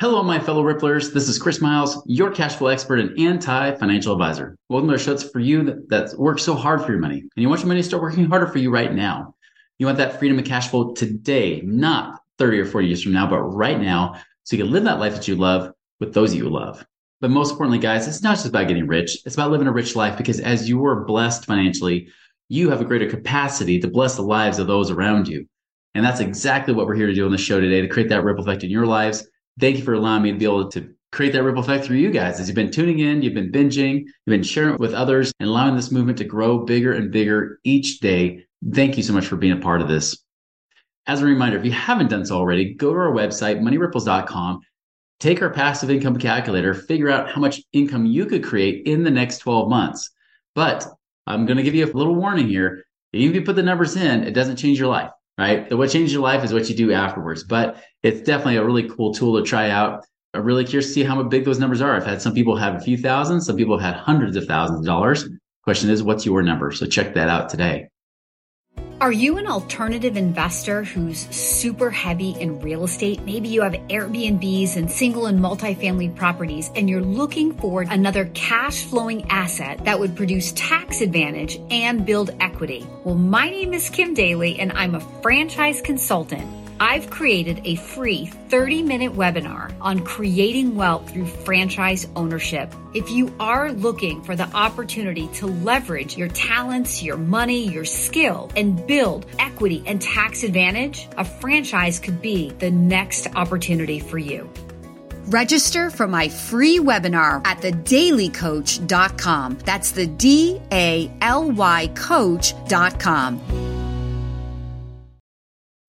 Hello, my fellow Ripplers. This is Chris Miles, your cash flow expert and anti financial advisor. Welcome to our show. For you that, that works so hard for your money. And you want your money to start working harder for you right now. You want that freedom of cash flow today, not 30 or 40 years from now, but right now, so you can live that life that you love with those you love. But most importantly, guys, it's not just about getting rich, it's about living a rich life because as you are blessed financially, you have a greater capacity to bless the lives of those around you. And that's exactly what we're here to do on the show today to create that ripple effect in your lives thank you for allowing me to be able to create that ripple effect through you guys as you've been tuning in, you've been binging, you've been sharing it with others and allowing this movement to grow bigger and bigger each day. Thank you so much for being a part of this. As a reminder, if you haven't done so already, go to our website, moneyripples.com, take our passive income calculator, figure out how much income you could create in the next 12 months. But I'm going to give you a little warning here. Even if you put the numbers in, it doesn't change your life right? What changes your life is what you do afterwards. But it's definitely a really cool tool to try out. I'm really curious to see how big those numbers are. I've had some people have a few thousand, some people have had hundreds of thousands of dollars. Question is, what's your number? So check that out today. Are you an alternative investor who's super heavy in real estate? Maybe you have Airbnbs and single and multifamily properties, and you're looking for another cash flowing asset that would produce tax advantage and build equity. Well, my name is Kim Daly, and I'm a franchise consultant I've created a free 30 minute webinar on creating wealth through franchise ownership. If you are looking for the opportunity to leverage your talents, your money, your skill, and build equity and tax advantage, a franchise could be the next opportunity for you. Register for my free webinar at thedalycoach.com. That's the D A L Y coach.com.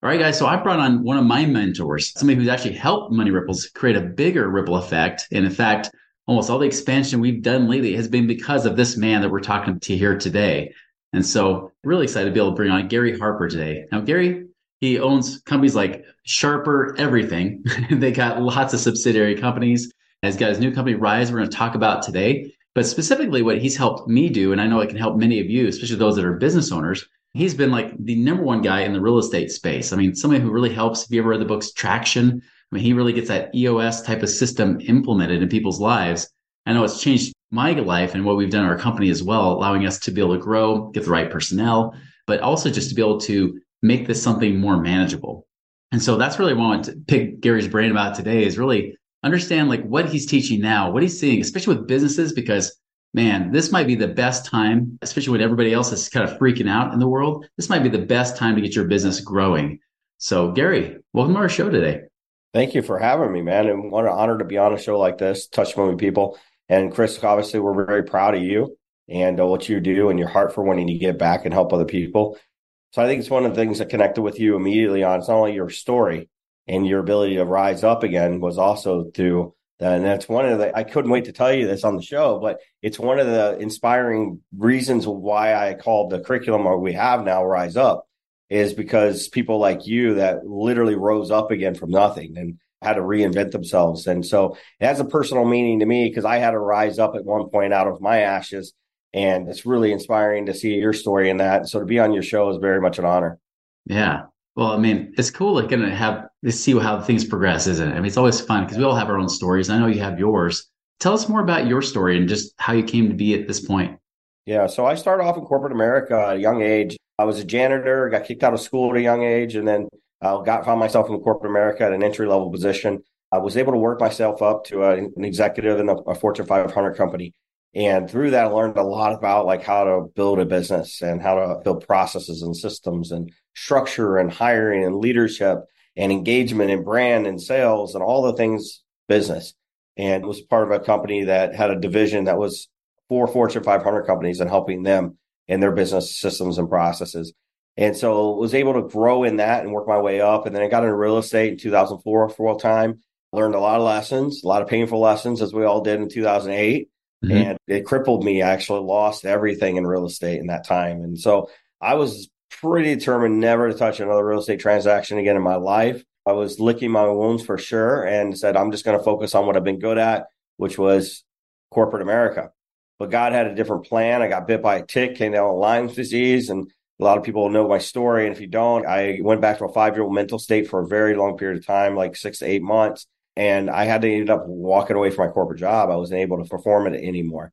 All right, guys. So I brought on one of my mentors, somebody who's actually helped Money Ripples create a bigger ripple effect. And in fact, almost all the expansion we've done lately has been because of this man that we're talking to here today. And so really excited to be able to bring on Gary Harper today. Now, Gary, he owns companies like Sharper Everything. they got lots of subsidiary companies. He's got his new company, Rise, we're going to talk about today. But specifically, what he's helped me do, and I know it can help many of you, especially those that are business owners, he's been like the number one guy in the real estate space. I mean, somebody who really helps. If you ever read the books Traction, I mean, he really gets that EOS type of system implemented in people's lives. I know it's changed my life and what we've done our company as well, allowing us to be able to grow, get the right personnel, but also just to be able to make this something more manageable. And so that's really what I want to pick Gary's brain about today is really understand like what he's teaching now, what he's seeing, especially with businesses, because man, this might be the best time, especially when everybody else is kind of freaking out in the world. This might be the best time to get your business growing. So, Gary, welcome to our show today. Thank you for having me, man. And what an honor to be on a show like this, touch moving people. And Chris, obviously, we're very proud of you and uh, what you do and your heart for wanting to give back and help other people. So I think it's one of the things that connected with you immediately on. It's not only your story and your ability to rise up again was also through and that's one of the, I couldn't wait to tell you this on the show, but it's one of the inspiring reasons why I called the curriculum or we have now Rise Up is because people like you that literally rose up again from nothing and had to reinvent themselves. And so it has a personal meaning to me because I had to rise up at one point out of my ashes. And it's really inspiring to see your story in that. So to be on your show is very much an honor. Yeah. Well, I mean, it's cool like gonna have to see how things progress, isn't it? I mean, it's always fun because we all have our own stories. I know you have yours. Tell us more about your story and just how you came to be at this point. Yeah, so I started off in corporate America at a young age. I was a janitor, got kicked out of school at a young age, and then I got found myself in corporate America at an entry level position. I was able to work myself up to a, an executive in a, a Fortune 500 company. And through that, I learned a lot about like how to build a business and how to build processes and systems and structure and hiring and leadership and engagement and brand and sales and all the things business. And was part of a company that had a division that was for Fortune 500 companies and helping them in their business systems and processes. And so was able to grow in that and work my way up. And then I got into real estate in 2004 for a time learned a lot of lessons, a lot of painful lessons, as we all did in 2008. Mm-hmm. And it crippled me. I actually lost everything in real estate in that time. And so I was pretty determined never to touch another real estate transaction again in my life. I was licking my wounds for sure and said, I'm just going to focus on what I've been good at, which was corporate America. But God had a different plan. I got bit by a tick, came down with Lyme's disease, and a lot of people know my story. And if you don't, I went back to a five year old mental state for a very long period of time, like six to eight months. And I had to end up walking away from my corporate job. I wasn't able to perform it anymore.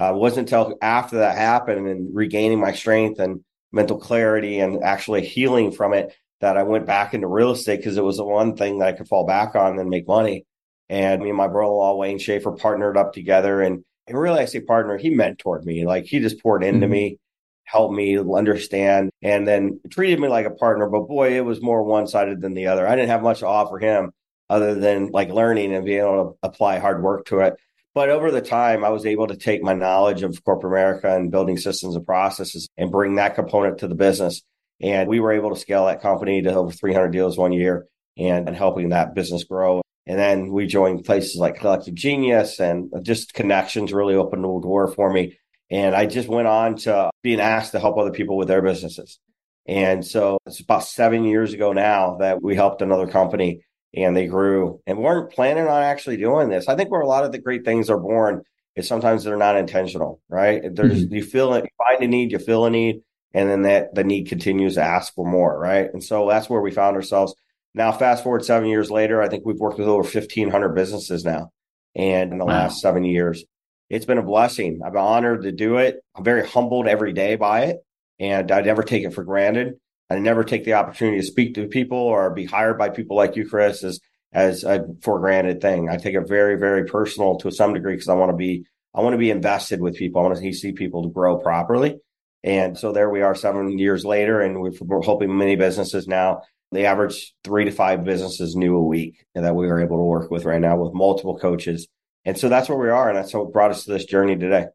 Uh, it wasn't until after that happened and regaining my strength and mental clarity and actually healing from it that I went back into real estate because it was the one thing that I could fall back on and make money. And me and my brother-in-law Wayne Schaefer partnered up together, and, and really I say partner, he mentored me, like he just poured into mm-hmm. me, helped me understand, and then treated me like a partner. But boy, it was more one-sided than the other. I didn't have much to offer him other than like learning and being able to apply hard work to it. But over the time, I was able to take my knowledge of corporate America and building systems and processes and bring that component to the business. And we were able to scale that company to over 300 deals one year and, and helping that business grow. And then we joined places like Collective Genius and just connections really opened the door for me. And I just went on to being asked to help other people with their businesses. And so it's about seven years ago now that we helped another company and they grew and weren't planning on actually doing this. I think where a lot of the great things are born is sometimes they're not intentional, right? There's mm-hmm. you feel it, you find a need, you feel a need, and then that the need continues to ask for more, right? And so that's where we found ourselves. Now, fast forward seven years later, I think we've worked with over 1,500 businesses now, and in the wow. last seven years, it's been a blessing. I've been honored to do it. I'm very humbled every day by it, and I never take it for granted. I never take the opportunity to speak to people or be hired by people like you, Chris, as as a for granted thing. I take it very, very personal to some degree because I want to be I want to be invested with people. I want to see people to grow properly. And so there we are seven years later, and we're helping many businesses now. They average three to five businesses new a week that we are able to work with right now with multiple coaches. And so that's where we are. And that's what brought us to this journey today.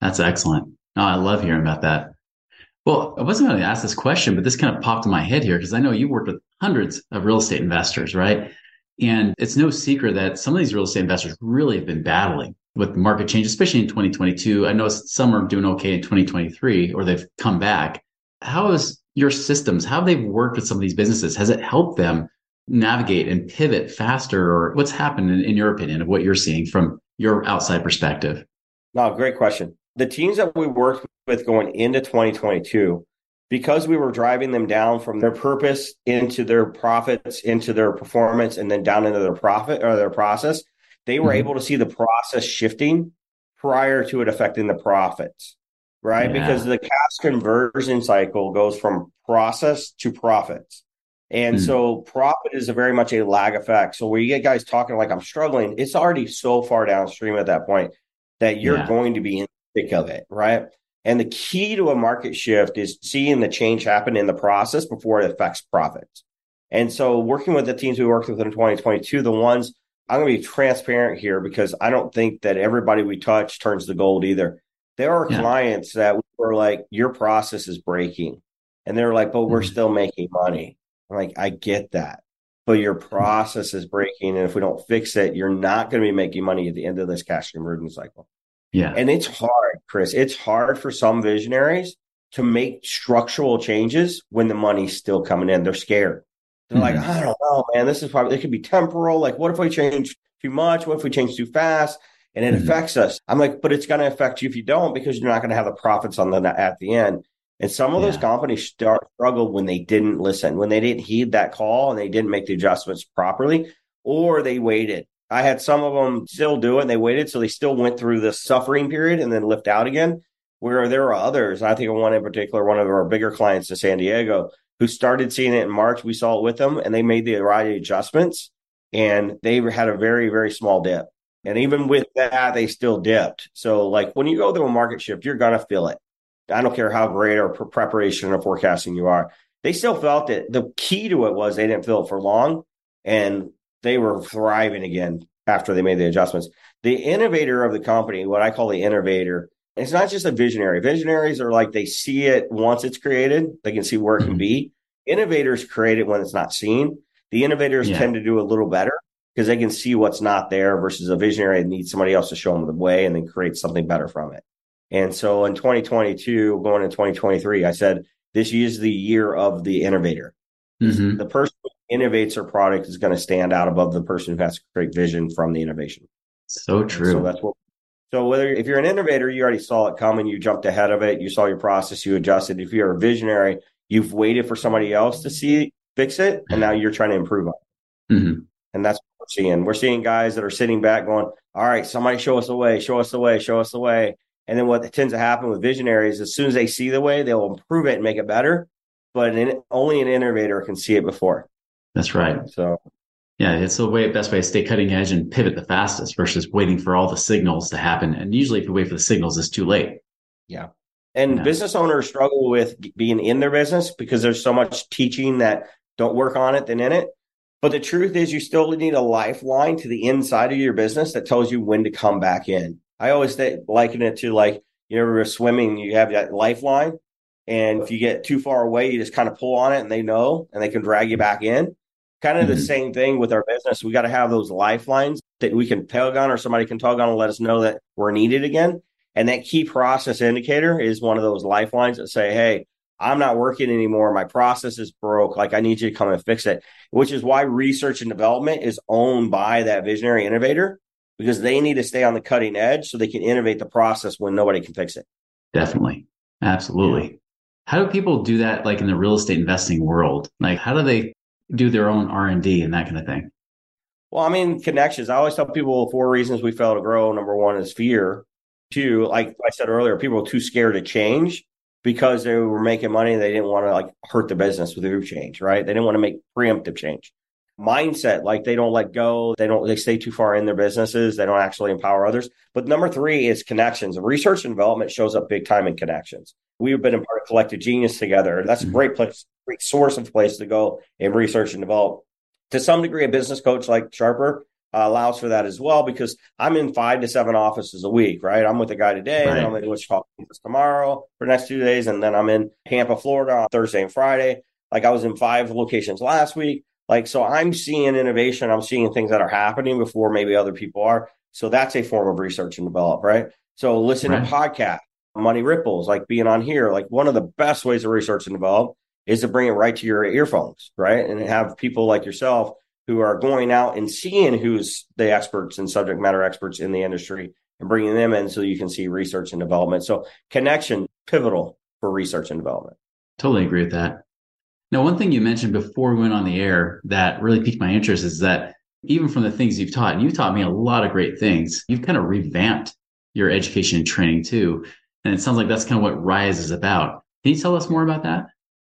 That's excellent. Oh, I love hearing about that. Well, I wasn't going to ask this question, but this kind of popped in my head here because I know you worked with hundreds of real estate investors, right? And it's no secret that some of these real estate investors really have been battling with market change, especially in 2022. I know some are doing okay in 2023 or they've come back. How is your systems, how they've they worked with some of these businesses? Has it helped them navigate and pivot faster? Or what's happened in, in your opinion of what you're seeing from your outside perspective? No, great question. The teams that we worked with going into 2022, because we were driving them down from their purpose into their profits, into their performance, and then down into their profit or their process, they were mm-hmm. able to see the process shifting prior to it affecting the profits, right? Yeah. Because the cash conversion cycle goes from process to profits. And mm. so profit is a very much a lag effect. So where you get guys talking like I'm struggling, it's already so far downstream at that point that you're yeah. going to be in the thick of it, right? And the key to a market shift is seeing the change happen in the process before it affects profits. And so working with the teams we worked with in 2022, the ones I'm going to be transparent here because I don't think that everybody we touch turns to gold either. There are yeah. clients that were like, your process is breaking. And they're like, but we're mm-hmm. still making money. I'm like, I get that. But your mm-hmm. process is breaking. And if we don't fix it, you're not going to be making money at the end of this cash conversion cycle. Yeah. And it's hard, Chris. It's hard for some visionaries to make structural changes when the money's still coming in. They're scared. They're mm-hmm. like, I don't know, man. This is probably, it could be temporal. Like, what if we change too much? What if we change too fast? And it mm-hmm. affects us. I'm like, but it's going to affect you if you don't because you're not going to have the profits on the at the end. And some of yeah. those companies start struggled when they didn't listen, when they didn't heed that call and they didn't make the adjustments properly, or they waited. I had some of them still do it and they waited. So they still went through the suffering period and then lift out again. Where there are others, I think of one in particular, one of our bigger clients in San Diego, who started seeing it in March. We saw it with them and they made the right adjustments and they had a very, very small dip. And even with that, they still dipped. So, like when you go through a market shift, you're going to feel it. I don't care how great or preparation or forecasting you are. They still felt it. The key to it was they didn't feel it for long and they were thriving again after they made the adjustments. The innovator of the company, what I call the innovator, it's not just a visionary. Visionaries are like they see it once it's created, they can see where it can mm-hmm. be. Innovators create it when it's not seen. The innovators yeah. tend to do a little better because they can see what's not there versus a visionary that needs somebody else to show them the way and then create something better from it. And so in 2022, going into 2023, I said, this is the year of the innovator. Mm-hmm. The person who innovates their product is going to stand out above the person who has to create vision from the innovation. So true. so that's what. So whether if you're an innovator, you already saw it coming, you jumped ahead of it, you saw your process, you adjusted. If you're a visionary, you've waited for somebody else to see fix it, and now you're trying to improve on it. Mm-hmm. And that's what we're seeing. We're seeing guys that are sitting back going, "All right, somebody show us the way, show us the way, show us the way." And then what tends to happen with visionaries, as soon as they see the way, they'll improve it and make it better. But an, only an innovator can see it before. That's right. So, yeah, it's the way best way to stay cutting edge and pivot the fastest versus waiting for all the signals to happen. And usually, if you wait for the signals, it's too late. Yeah. And yeah. business owners struggle with being in their business because there's so much teaching that don't work on it than in it. But the truth is, you still need a lifeline to the inside of your business that tells you when to come back in. I always think, liken it to like you know, swimming, you have that lifeline, and if you get too far away, you just kind of pull on it, and they know, and they can drag you back in. Kind of mm-hmm. the same thing with our business. We got to have those lifelines that we can tug on, or somebody can tug on and let us know that we're needed again. And that key process indicator is one of those lifelines that say, "Hey, I'm not working anymore. My process is broke. Like I need you to come and fix it." Which is why research and development is owned by that visionary innovator because they need to stay on the cutting edge so they can innovate the process when nobody can fix it. Definitely. Absolutely. Yeah. How do people do that like in the real estate investing world? Like how do they do their own R&D and that kind of thing? Well, I mean, connections. I always tell people four reasons we fail to grow. Number one is fear. Two, like I said earlier, people are too scared to change because they were making money. They didn't want to like hurt the business with their change, right? They didn't want to make preemptive change mindset like they don't let go they don't they stay too far in their businesses they don't actually empower others. But number three is connections. Research and development shows up big time in connections. We've been a part of collective genius together. That's a mm-hmm. great place great source of place to go in research and develop. To some degree a business coach like sharper uh, allows for that as well because i'm in five to seven offices a week right? I'm with a guy today right. and i'm in wichita tomorrow for the next two days and then i'm in tampa florida on thursday and friday. Like i was in five locations last week like, so I'm seeing innovation. I'm seeing things that are happening before maybe other people are. So that's a form of research and develop, right? So listen right. to podcast, money ripples, like being on here. Like one of the best ways to research and develop is to bring it right to your earphones, right? And have people like yourself who are going out and seeing who's the experts and subject matter experts in the industry and bringing them in so you can see research and development. So connection pivotal for research and development. Totally agree with that. Now, one thing you mentioned before we went on the air that really piqued my interest is that even from the things you've taught, and you've taught me a lot of great things, you've kind of revamped your education and training too. And it sounds like that's kind of what RISE is about. Can you tell us more about that?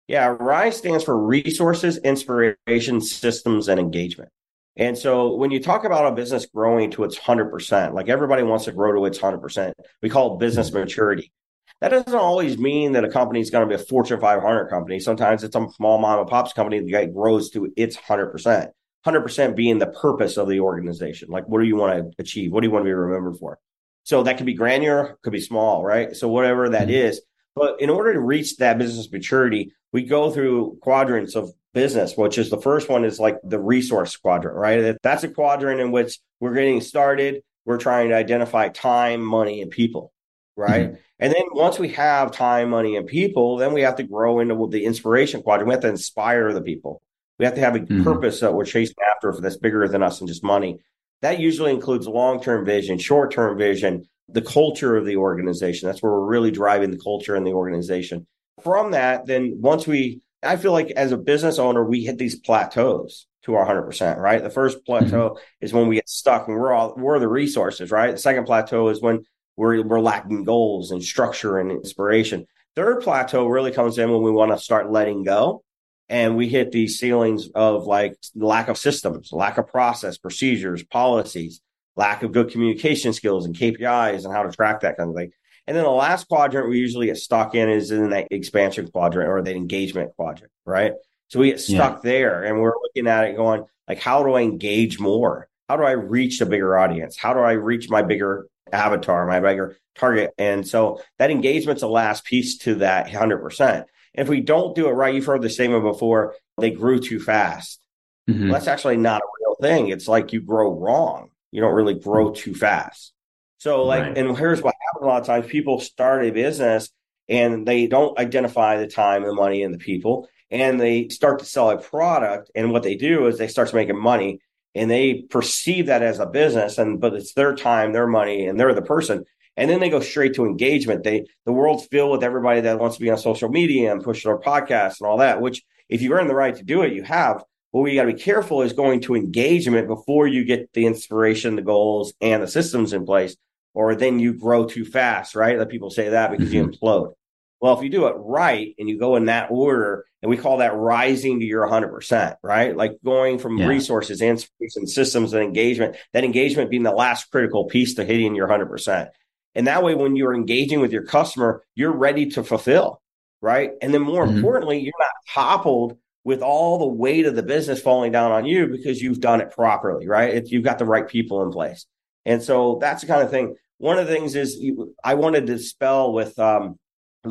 Yeah, RISE stands for Resources, Inspiration, Systems, and Engagement. And so when you talk about a business growing to its 100%, like everybody wants to grow to its 100%, we call it business maturity. That doesn't always mean that a company is going to be a Fortune 500 company. Sometimes it's a small mom and pops company that grows to its 100%. 100% being the purpose of the organization. Like, what do you want to achieve? What do you want to be remembered for? So that could be granular, could be small, right? So whatever that mm-hmm. is. But in order to reach that business maturity, we go through quadrants of business, which is the first one is like the resource quadrant, right? That's a quadrant in which we're getting started. We're trying to identify time, money, and people right? Mm-hmm. And then once we have time, money, and people, then we have to grow into the inspiration quadrant. We have to inspire the people. We have to have a mm-hmm. purpose that we're chasing after that's bigger than us and just money. That usually includes long term vision, short term vision, the culture of the organization. That's where we're really driving the culture in the organization. From that, then once we, I feel like as a business owner, we hit these plateaus to our 100%, right? The first plateau mm-hmm. is when we get stuck and we're all, we're the resources, right? The second plateau is when we're, we're lacking goals and structure and inspiration. Third plateau really comes in when we want to start letting go and we hit these ceilings of like lack of systems, lack of process, procedures, policies, lack of good communication skills and KPIs and how to track that kind of thing. And then the last quadrant we usually get stuck in is in that expansion quadrant or the engagement quadrant, right? So we get stuck yeah. there and we're looking at it going like, how do I engage more? How do I reach a bigger audience? How do I reach my bigger avatar, my bigger target. And so that engagement's the last piece to that 100%. If we don't do it right, you've heard the statement before, they grew too fast. Mm-hmm. Well, that's actually not a real thing. It's like you grow wrong. You don't really grow too fast. So, like, Right. and here's what happens a lot of times people start a business and they don't identify the time, the money, and the people, and they start to sell a product. And what they do is they start making money and they perceive that as a business, and but it's their time, their money, and they're the person. And then they go straight to engagement. They the world's filled with everybody that wants to be on social media and push their podcasts and all that, which if you earn the right to do it, you have. But what you got to be careful is going to engagement before you get the inspiration, the goals, and the systems in place, or then you grow too fast, right? Let people say that because you mm-hmm. implode. Well, if you do it right and you go in that order, and we call that rising to your 100%, right? Like going from Yeah. resources, inspiration, systems, and engagement, that engagement being the last critical piece to hitting your 100%. And that way, when you're engaging with your customer, you're ready to fulfill, right? And then more Mhm. importantly, you're not toppled with all the weight of the business falling down on you because you've done it properly, right? If you've got the right people in place. And so that's the kind of thing. One of the things is you, I wanted to spell with um,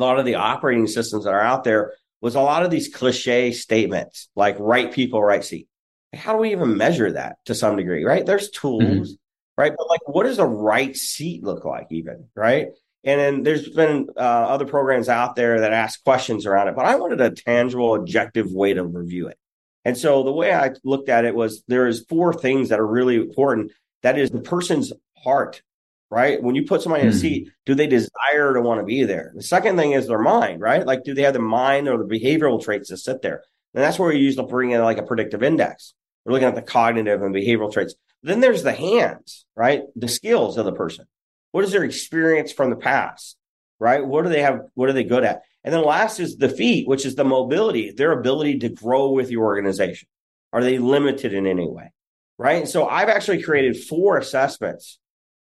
a lot of the operating systems that are out there was a lot of these cliche statements like right people, right seat. How do we even measure that to some degree, right? There's tools, right? But like, what does a right seat look like, even, right? And then there's been uh, other programs out there that ask questions around it, but I wanted a tangible, objective way to review it. And so the way I looked at it was there is four things that are really important. That is the person's heart, right? When you put somebody in a Mhm. seat, do they desire to want to be there? The second thing is their mind, right? Like, do they have the mind or the behavioral traits to sit there? And that's where we usually bring in like a predictive index. We're looking at the cognitive and behavioral traits. Then there's the hands, right? The skills of the person. What is their experience from the past, right? What do they have? What are they good at? And then last is the feet, which is the mobility, their ability to grow with your organization. Are they limited in any way? Right. So I've actually created four assessments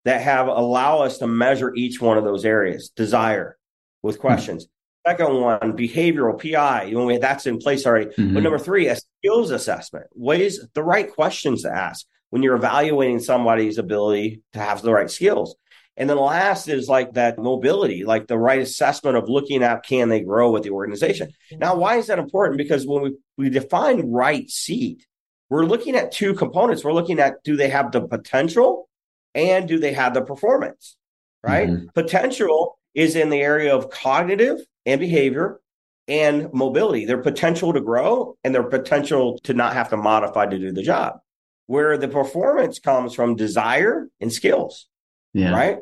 that have allow us to measure each one of those areas. Desire with questions. Second one, behavioral PI. You know, that's in place already. Mhm. But number three, a skills assessment. Ways the right questions to ask when you're evaluating somebody's ability to have the right skills. And then last is like that mobility, like the right assessment of looking at can they grow with the organization. Now, why is that important? Because when we, we define right seat, we're looking at two components. We're looking at do they have the potential and do they have the performance, right? Mhm. Potential is in the area of cognitive and behavior and mobility, their potential to grow and their potential to not have to modify to do the job. Where the performance comes from desire and skills Yeah. right?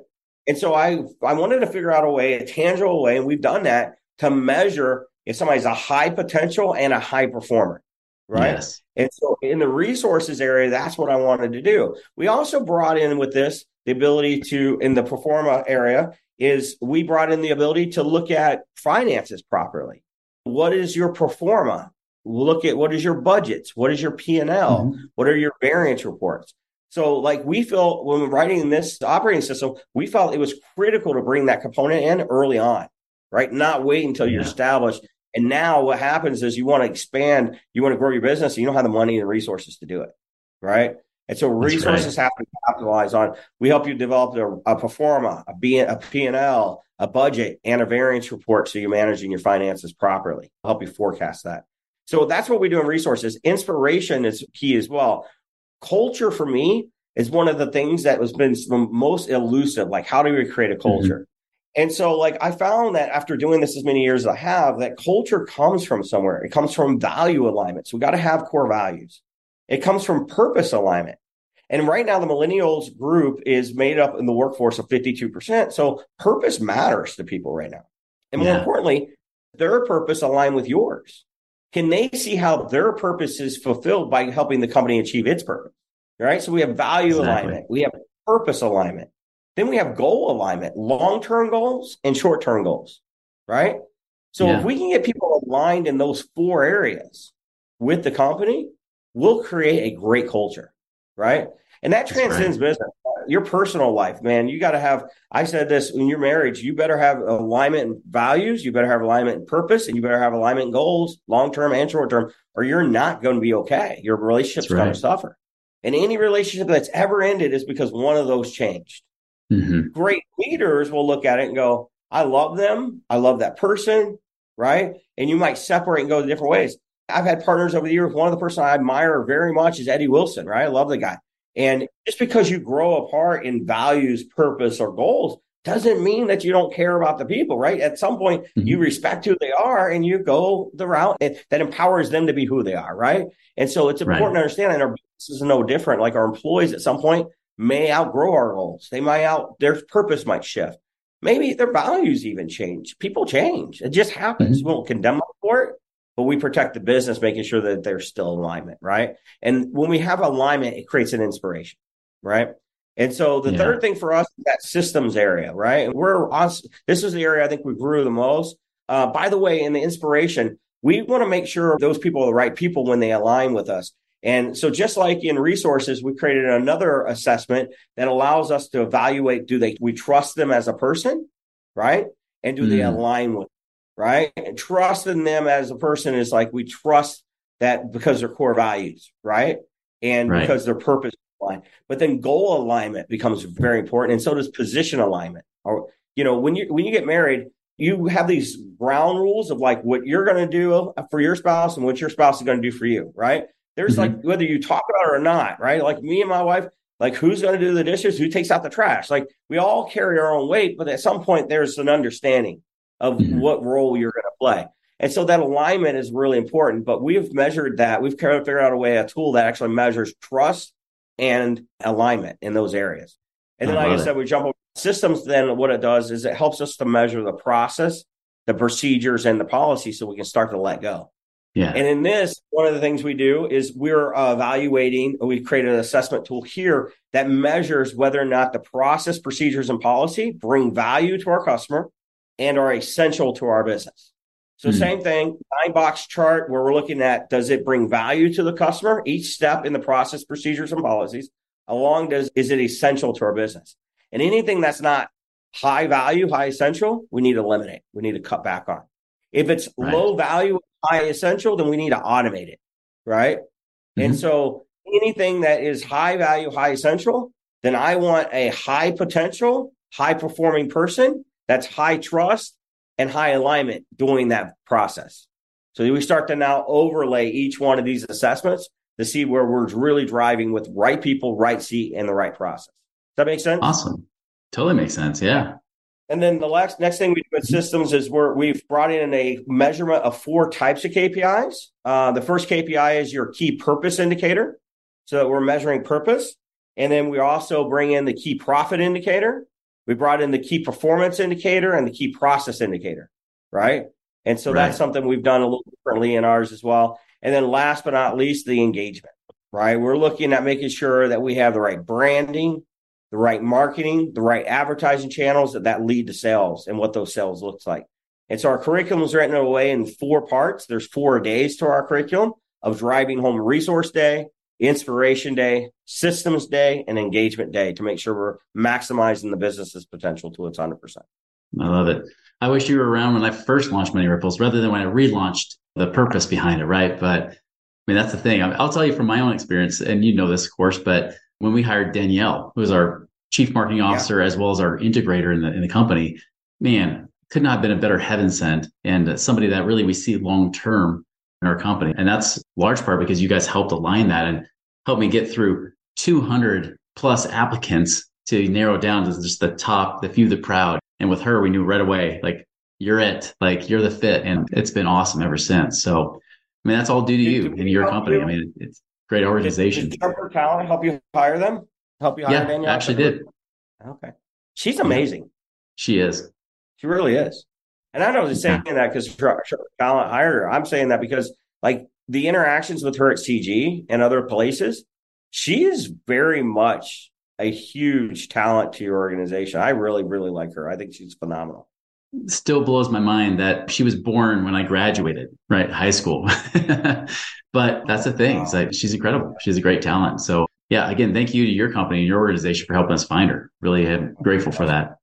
And so I I wanted to figure out a way, a tangible way, and we've done that to measure if somebody's a high potential and a high performer, right? Yes. And so in the resources area, that's what I wanted to do. We also brought in with this the ability to in the performa area is we brought in the ability to look at finances properly. What is your performa? Look at what is your budgets? What is your P&L? Mhm. What are your variance reports? So, like, we felt when writing this operating system, we felt it was critical to bring that component in early on, right? Not wait until you're established. And now what happens is you want to expand, you want to grow your business, and you don't have the money and resources to do it, right? And so That's resources have to capitalize on. We help you develop a, a performa, a, B, a P&L, a budget, and a variance report so you're managing your finances properly. I'll help you forecast that. So that's what we do in resources. Inspiration is key as well culture for me is one of the things that has been most elusive. Like, how do we create a mm-hmm. culture? And so, like, I found that after doing this as many years as I have, that culture comes from somewhere. It comes from value alignment. So we got to have core values. It comes from purpose alignment. And right now, the millennials group is made up in the workforce of 52%. So purpose matters to people right now. And more Yeah. importantly, their purpose align with yours. Can they see how their purpose is fulfilled by helping the company achieve its purpose? Right. So we have value Exactly. alignment. We have purpose alignment. Then we have goal alignment, long-term goals and short-term goals. Right. So Yeah. if we can get people aligned in those four areas with the company, we'll create a great culture. Right. And that That's transcends business. Your personal life, man, you got to have. I said this in your marriage, you better have alignment in values, you better have alignment in purpose, and you better have alignment in goals, long term and short term, or you're not going to be okay. Your relationship's That's going to suffer. And any relationship that's ever ended is because one of those changed Mhm. great leaders will look at it and go, I love them. I love that person. Right. And you might separate and go different ways. I've had partners over the years. One of the person I admire very much is Eddie Wilson, right? I love the guy. And just because you grow apart in values, purpose, or goals doesn't mean that you don't care about the people, right? At some point, mm-hmm. you respect who they are and you go the route that empowers them to be who they are, right? And so it's important right. to understand that our business is no different. Like our employees at some point may outgrow our goals. They might out, their purpose might shift. Maybe their values even change. People change. It just happens. Mm-hmm. We won't condemn them for it, but we protect the business, making sure that there's still alignment, right? And when we have alignment, it creates an inspiration, right? And so the yeah. third thing for us is that systems area, right? We're. This is the area I think we grew the most. Uh, by the way, in the inspiration, we want to make sure those people are the right people when they align with us. And so just like in resources, we created another assessment that allows us to evaluate, do they, we trust them as a person, right? And do mm. they align with, right? And trusting them as a person is like, we trust that because their core values, right? And right. because their purpose line. But then goal alignment becomes very important. And so does position alignment. Or, you know, when you, when you get married, you have these ground rules of like what you're going to do for your spouse and what your spouse is going to do for you, right? There's mm-hmm. like whether you talk about it or not, right? Like me and my wife, like who's going to do the dishes, who takes out the trash. Like we all carry our own weight, but at some point there's an understanding of mm-hmm. what role you're going to play. And so that alignment is really important. But we've measured that. We've kind of figured out a way, a tool that actually measures trust and alignment in those areas. And then, I like I said, we jump over systems. Then what it does is it helps us to measure the process, the procedures, and the policy, so we can start to let go. Yeah. And in this, one of the things we do is we're uh, evaluating, we created an assessment tool here that measures whether or not the process, procedures, and policy bring value to our customer and are essential to our business. So mm same thing, nine box chart where we're looking at does it bring value to the customer? Each step in the process, procedures, and policies. Along does is it essential to our business? And anything that's not high value, high essential, we need to eliminate. We need to cut back on. If it's right. low value, high essential, then we need to automate it. Right. Mm-hmm. And so anything that is high value, high essential, then I want a high potential, high performing person that's high trust and high alignment doing that process. So we start to now overlay each one of these assessments to see where we're really driving with right people, right seat, and the right process. Does that make sense? Awesome. Totally makes sense. Yeah. And then the next next thing we do with systems is we're, we've brought in a measurement of four types of KPIs. Uh, the first KPI is your key purpose indicator, so that we're measuring purpose. And then we also bring in the key profit indicator. We brought in the key performance indicator and the key process indicator, right? And so right. that's something we've done a little differently in ours as well. And then last but not least, the engagement, right? We're looking at making sure that we have the right branding, the right marketing, the right advertising channels that, that lead to sales and what those sales looks like. And so our curriculum is written away in four parts. There's four days to our curriculum of driving home resource day, inspiration day, systems day, and engagement day to make sure we're maximizing the business's potential to its 100%. I love it. I wish you were around when I first launched Money Ripples rather than when I relaunched the purpose behind it, right? But I mean, that's the thing. I'll tell you from my own experience, and you know this, of course, but when we hired Danielle, who was our chief marketing officer yeah. as well as our integrator in the in the company, man, could not have been a better heaven sent and somebody that really we see long term in our company. And that's large part because you guys helped align that and helped me get through 200 plus applicants to narrow down to just the top, the few, the proud. And with her, we knew right away, like, you're it, like, you're the fit. And it's been awesome ever since. So, I mean, that's all due to you and your company. You? I mean, it's great organization. Did, did Talent help you hire them? Help you hire yeah, Danielle? actually did. Okay. She's amazing. She is. She really is. And I don't just saying that because talent hired her. I'm saying that because like the interactions with her at CG and other places, she is very much a huge talent to your organization. I really, really like her. I think she's phenomenal. Still blows my mind that she was born when I graduated, right? High school. but that's the thing. Wow. Like, she's incredible. She's a great talent. So yeah, again, thank you to your company and your organization for helping us find her. Really am grateful for that.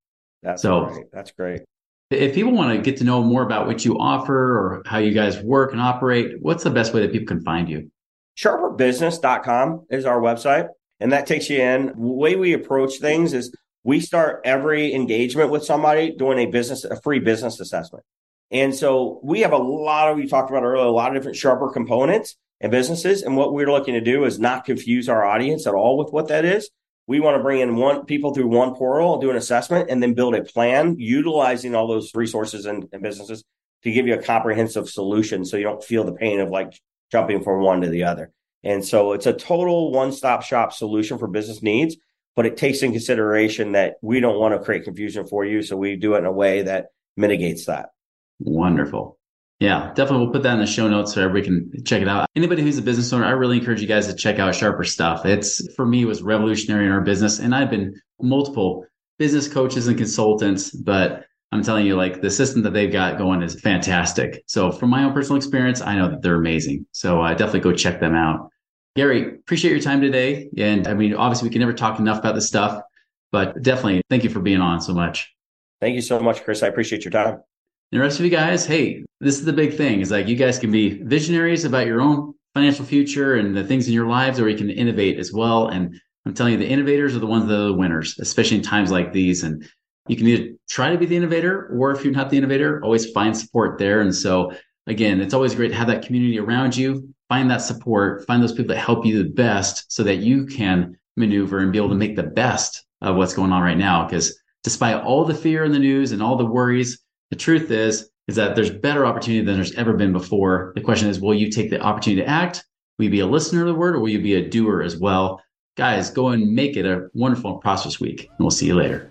That's so great. that's great. If people want to get to know more about what you offer or how you guys work and operate, what's the best way that people can find you? Sharperbusiness.com is our website. And that takes you in. The way we approach things is we start every engagement with somebody doing a business, a free business assessment. And so we have a lot of, we talked about earlier, a lot of different sharper components and businesses. And what we're looking to do is not confuse our audience at all with what that is. We want to bring in one people through one portal, do an assessment, and then build a plan utilizing all those resources and, and businesses to give you a comprehensive solution so you don't feel the pain of like jumping from one to the other. And so it's a total one stop shop solution for business needs, but it takes in consideration that we don't want to create confusion for you. So we do it in a way that mitigates that. Wonderful. Yeah, definitely. We'll put that in the show notes so everybody can check it out. Anybody who's a business owner, I really encourage you guys to check out Sharper Stuff. It's for me was revolutionary in our business, and I've been multiple business coaches and consultants, but I'm telling you, like the system that they've got going is fantastic. So from my own personal experience, I know that they're amazing. So uh, definitely go check them out. Gary, appreciate your time today. And I mean, obviously, we can never talk enough about this stuff, but definitely thank you for being on so much. Thank you so much, Chris. I appreciate your time. And the rest of you guys, hey, this is the big thing is like you guys can be visionaries about your own financial future and the things in your lives, or you can innovate as well. And I'm telling you, the innovators are the ones that are the winners, especially in times like these. And you can either try to be the innovator, or if you're not the innovator, always find support there. And so, again, it's always great to have that community around you find that support, find those people that help you the best so that you can maneuver and be able to make the best of what's going on right now. Because despite all the fear in the news and all the worries, the truth is, is that there's better opportunity than there's ever been before. The question is, will you take the opportunity to act? Will you be a listener to the word or will you be a doer as well? Guys, go and make it a wonderful and prosperous week. And we'll see you later.